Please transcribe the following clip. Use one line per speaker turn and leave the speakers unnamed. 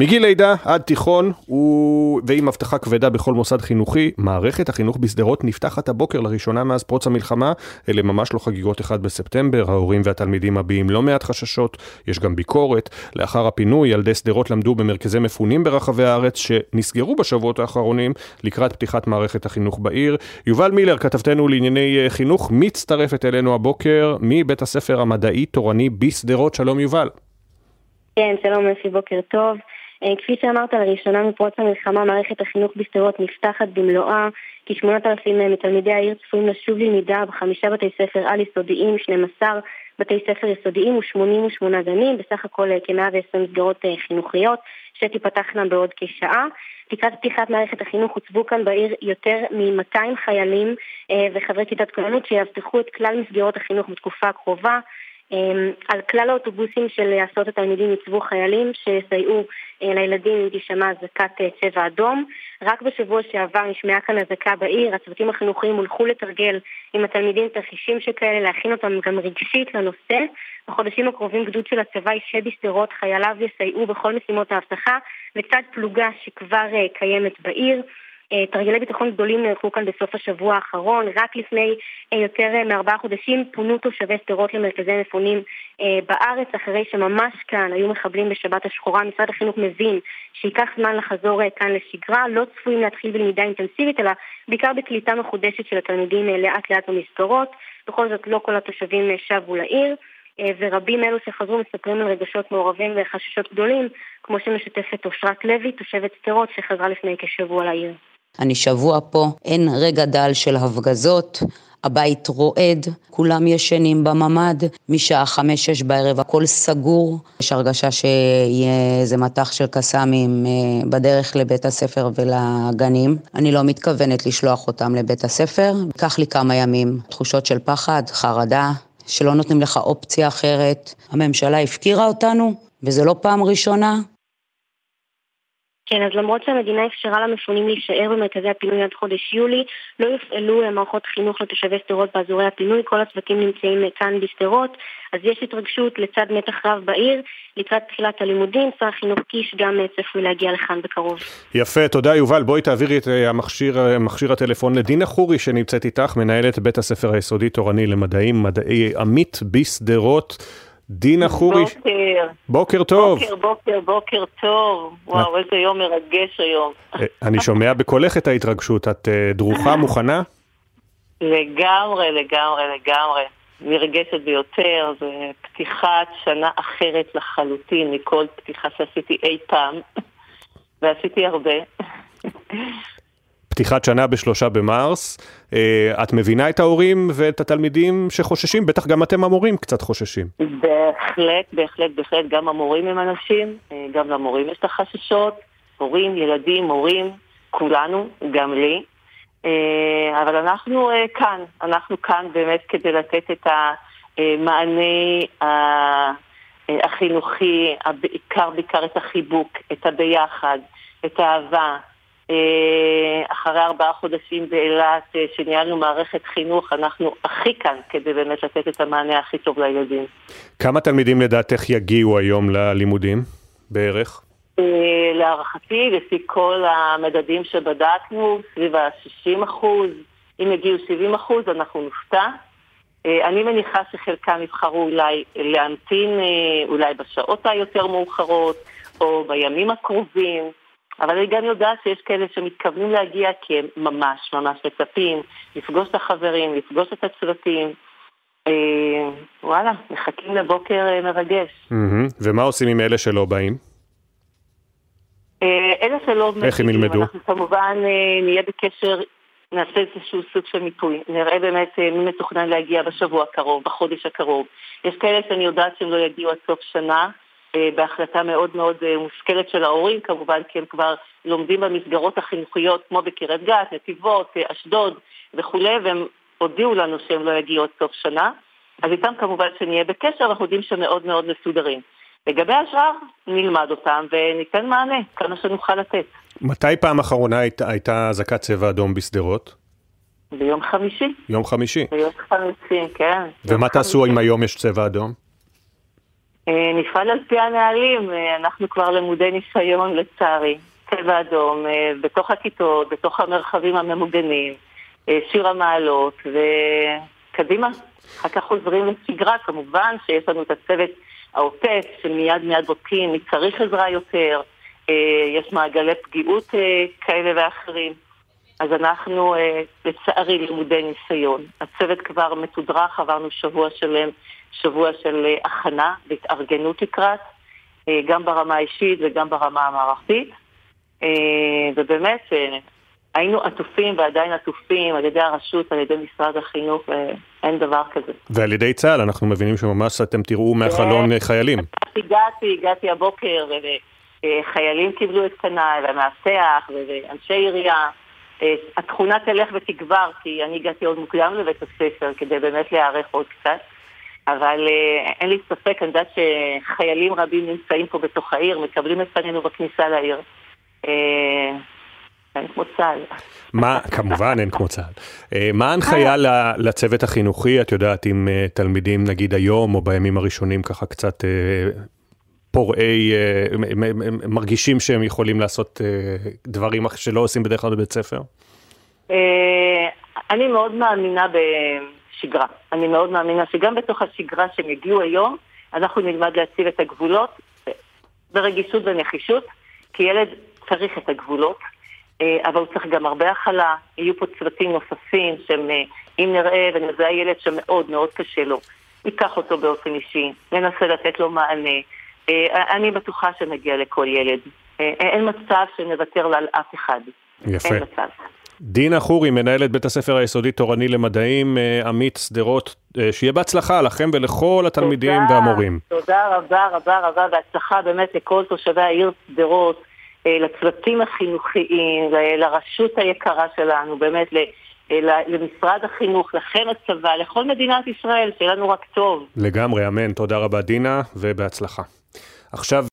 מגיל לידה עד תיכון ו... ועם הבטחה כבדה בכל מוסד חינוכי, מערכת החינוך בשדרות נפתחת הבוקר לראשונה מאז פרוץ המלחמה. אלה ממש לא חגיגות 1 בספטמבר, ההורים והתלמידים מביעים לא מעט חששות, יש גם ביקורת. לאחר הפינוי, ילדי שדרות למדו במרכזי מפונים ברחבי הארץ שנסגרו בשבועות האחרונים לקראת פתיחת מערכת החינוך בעיר. יובל מילר, כתבתנו לענייני אה, חינוך, מצטרפת אלינו הבוקר מבית הספר המדעי-תורני בשדרות. שלום יובל.
כן, שלום אפי, בוקר טוב. אה, כפי שאמרת, לראשונה מפרוץ המלחמה מערכת החינוך בשדרות נפתחת במלואה, כ-8,000 מתלמידי העיר צפויים לשוב למידה בחמישה בתי ספר על-יסודיים, 12 בתי ספר יסודיים ו-88 גנים, בסך הכל אה, כ-120 מסגרות אה, חינוכיות, שתיפתחנה בעוד כשעה. לקראת פתיחת מערכת החינוך הוצבו כאן בעיר יותר מ-200 חיילים וחברי כיתת כוננות שיאבטחו את כלל מסגרות החינוך בתקופה הקרובה. אמ, על כלל האוטובוסים של הסעות התלמידים יצבו חיילים שיסייעו אה, לילדים אם תישמע אזעקת אה, צבע אדום. רק בשבוע שעבר נשמעה כאן אזעקה בעיר, הצוותים החינוכיים הולכו לתרגל עם התלמידים תרחישים שכאלה, להכין אותם גם רגשית לנושא. בחודשים הקרובים גדוד של הצבא יישב בשדרות, חייליו יסייעו בכל משימות האבטחה, לצד פלוגה שכבר אה, קיימת בעיר. אה, תרגילי ביטחון גדולים נערכו כאן בסוף השבוע האחרון. רק לפני אה, יותר אה, מארבעה חודשים פונו תושבי שדרות למרכזי מפונים בארץ, אחרי שממש כאן היו מחבלים בשבת השחורה. משרד החינוך מבין שייקח זמן לחזור כאן לשגרה. לא צפויים להתחיל בלמידה אינטנסיבית, אלא בעיקר בקליטה מחודשת של התלמידים לאט לאט במסגרות. בכל זאת לא כל התושבים שבו לעיר. ורבים אלו שחזרו מספרים על רגשות מעורבים וחששות גדולים, כמו שמשתפת אושרת לוי, תושבת שדרות שחזרה לפני כשבוע לעיר.
אני שבוע פה, אין רגע דל של הפגזות, הבית רועד, כולם ישנים בממ"ד, משעה חמש-שש בערב הכל סגור, יש הרגשה שיהיה איזה מטח של קסאמים אה, בדרך לבית הספר ולגנים. אני לא מתכוונת לשלוח אותם לבית הספר, ייקח לי כמה ימים, תחושות של פחד, חרדה, שלא נותנים לך אופציה אחרת. הממשלה הפקירה אותנו, וזה לא פעם ראשונה,
כן, אז למרות שהמדינה אפשרה למפונים להישאר במרכזי הפינוי עד חודש יולי, לא יופעלו מערכות חינוך לתושבי שדרות באזורי הפינוי, כל הצוותים נמצאים כאן בשדרות, אז יש התרגשות לצד מתח רב בעיר, לקראת תחילת הלימודים, שר החינוך קיש גם צפוי להגיע לכאן בקרוב.
יפה, תודה יובל, בואי תעבירי את אה, המכשיר, אה, מכשיר הטלפון לדינה חורי שנמצאת איתך, מנהלת בית הספר היסודי תורני למדעים, מדעי עמית בשדרות. דינה חורי.
בוקר.
בוקר טוב.
בוקר, בוקר, בוקר טוב. וואו, איזה יום מרגש היום.
אה, אני שומע בקולך את ההתרגשות. את אה, דרוכה, מוכנה?
לגמרי, לגמרי, לגמרי. נרגשת ביותר, זו פתיחת שנה אחרת לחלוטין מכל פתיחה שעשיתי אי פעם, ועשיתי הרבה.
פתיחת שנה בשלושה במרס. אה, את מבינה את ההורים ואת התלמידים שחוששים? בטח גם אתם המורים קצת חוששים.
בהחלט, בהחלט, בהחלט. גם המורים הם אנשים, אה, גם למורים יש את החששות. הורים, ילדים, מורים, כולנו, גם לי. אה, אבל אנחנו כאן, אנחנו כאן באמת כדי לתת את המענה החינוכי, בעיקר בעיקר את החיבוק, את הביחד, את האהבה, אה, אחרי ארבעה חודשים באילת, אה, שניהלנו מערכת חינוך, אנחנו הכי כאן כדי באמת לתת את המענה הכי טוב לילדים.
כמה תלמידים לדעתך יגיעו היום ללימודים בערך?
אה, להערכתי, לפי כל המדדים שבדקנו, סביב ה-60 אחוז, אם יגיעו 70 אחוז אנחנו נופתע. אני מניחה שחלקם יבחרו אולי להמתין אולי בשעות היותר מאוחרות, או בימים הקרובים. אבל אני גם יודעת שיש כאלה שמתכוונים להגיע כי הם ממש ממש מצפים לפגוש את החברים, לפגוש את הצוותים. אה, וואלה, מחכים לבוקר אה, מרגש.
Mm-hmm. ומה עושים עם אלה שלא באים?
אה, אלה שלא
מגיעים, איך הם ילמדו?
אנחנו כמובן אה, נהיה בקשר, נעשה איזשהו סוג של מיפוי. נראה באמת אה, מי מתוכנן להגיע בשבוע הקרוב, בחודש הקרוב. יש כאלה שאני יודעת שהם לא יגיעו עד סוף שנה. אה, בהחלטה מאוד מאוד אה, מושכלת של ההורים כמובן, כי הם כבר לומדים במסגרות החינוכיות כמו בקריית גת, נתיבות, אה, אשדוד וכולי, והם הודיעו לנו שהם לא יגיעו עד סוף שנה. אז איתם כמובן שנהיה בקשר, אנחנו יודעים שהם מאוד מאוד מסודרים. לגבי השאר, נלמד אותם וניתן מענה, כמה שנוכל לתת.
מתי פעם אחרונה היית, הייתה אזעקת צבע אדום בשדרות?
ביום חמישי.
יום חמישי?
ביום חמישי, כן.
ומה תעשו אם היום יש צבע אדום?
נפעל על פי הנהלים, אנחנו כבר למודי ניסיון לצערי. צבע אדום, בתוך הכיתות, בתוך המרחבים הממוגנים, שיר המעלות, וקדימה. אחר כך חוזרים לשגרה, כמובן שיש לנו את הצוות העוטף, שמיד מיד בודקים מי צריך עזרה יותר, יש מעגלי פגיעות כאלה ואחרים. אז אנחנו, לצערי, לימודי ניסיון. הצוות כבר מתודרך, עברנו שבוע שלם, שבוע של הכנה והתארגנות לקראת, גם ברמה האישית וגם ברמה המערכתית. ובאמת, היינו עטופים ועדיין עטופים על ידי הרשות, על ידי משרד החינוך, ואין דבר כזה.
ועל ידי צה"ל, אנחנו מבינים שממש אתם תראו מהחלון חיילים.
הגעתי, הגעתי הבוקר, וחיילים קיבלו את קנאי, והמאבטח, ואנשי עירייה. התכונה תלך ותגבר, כי אני הגעתי עוד מוקדם לבית הספר, כדי באמת להיערך עוד קצת. אבל אין לי ספק, אני יודעת שחיילים רבים נמצאים פה בתוך העיר, מקבלים את פנינו בכניסה לעיר. אין כמו צה"ל.
מה, כמובן אין כמו צה"ל. מה ההנחיה לצוות החינוכי, את יודעת, אם תלמידים נגיד היום או בימים הראשונים ככה קצת פורעי, מרגישים שהם יכולים לעשות דברים שלא עושים בדרך כלל בבית ספר?
אני מאוד מאמינה בשגרה. אני מאוד מאמינה שגם בתוך השגרה שהם הגיעו היום, אנחנו נלמד להציב את הגבולות ברגישות ונחישות, כי ילד צריך את הגבולות. אבל הוא צריך גם הרבה הכלה, יהיו פה צוותים נוספים שהם, אם נראה ונזהה ילד שמאוד מאוד קשה לו, ניקח אותו באופן אישי, ננסה לתת לו מענה. אני בטוחה שנגיע לכל ילד. אין מצב שנוותר על אף אחד.
יפה. אין מצב. דינה חורי, מנהלת בית הספר היסודי תורני למדעים, עמית שדרות, שיהיה בהצלחה לכם ולכל התלמידים
תודה,
והמורים.
תודה רבה רבה רבה, בהצלחה באמת לכל תושבי העיר שדרות. לצוותים החינוכיים, לרשות היקרה שלנו, באמת למשרד החינוך, לכם הצבא, לכל מדינת ישראל, שיהיה לנו רק טוב.
לגמרי, אמן. תודה רבה דינה, ובהצלחה. עכשיו...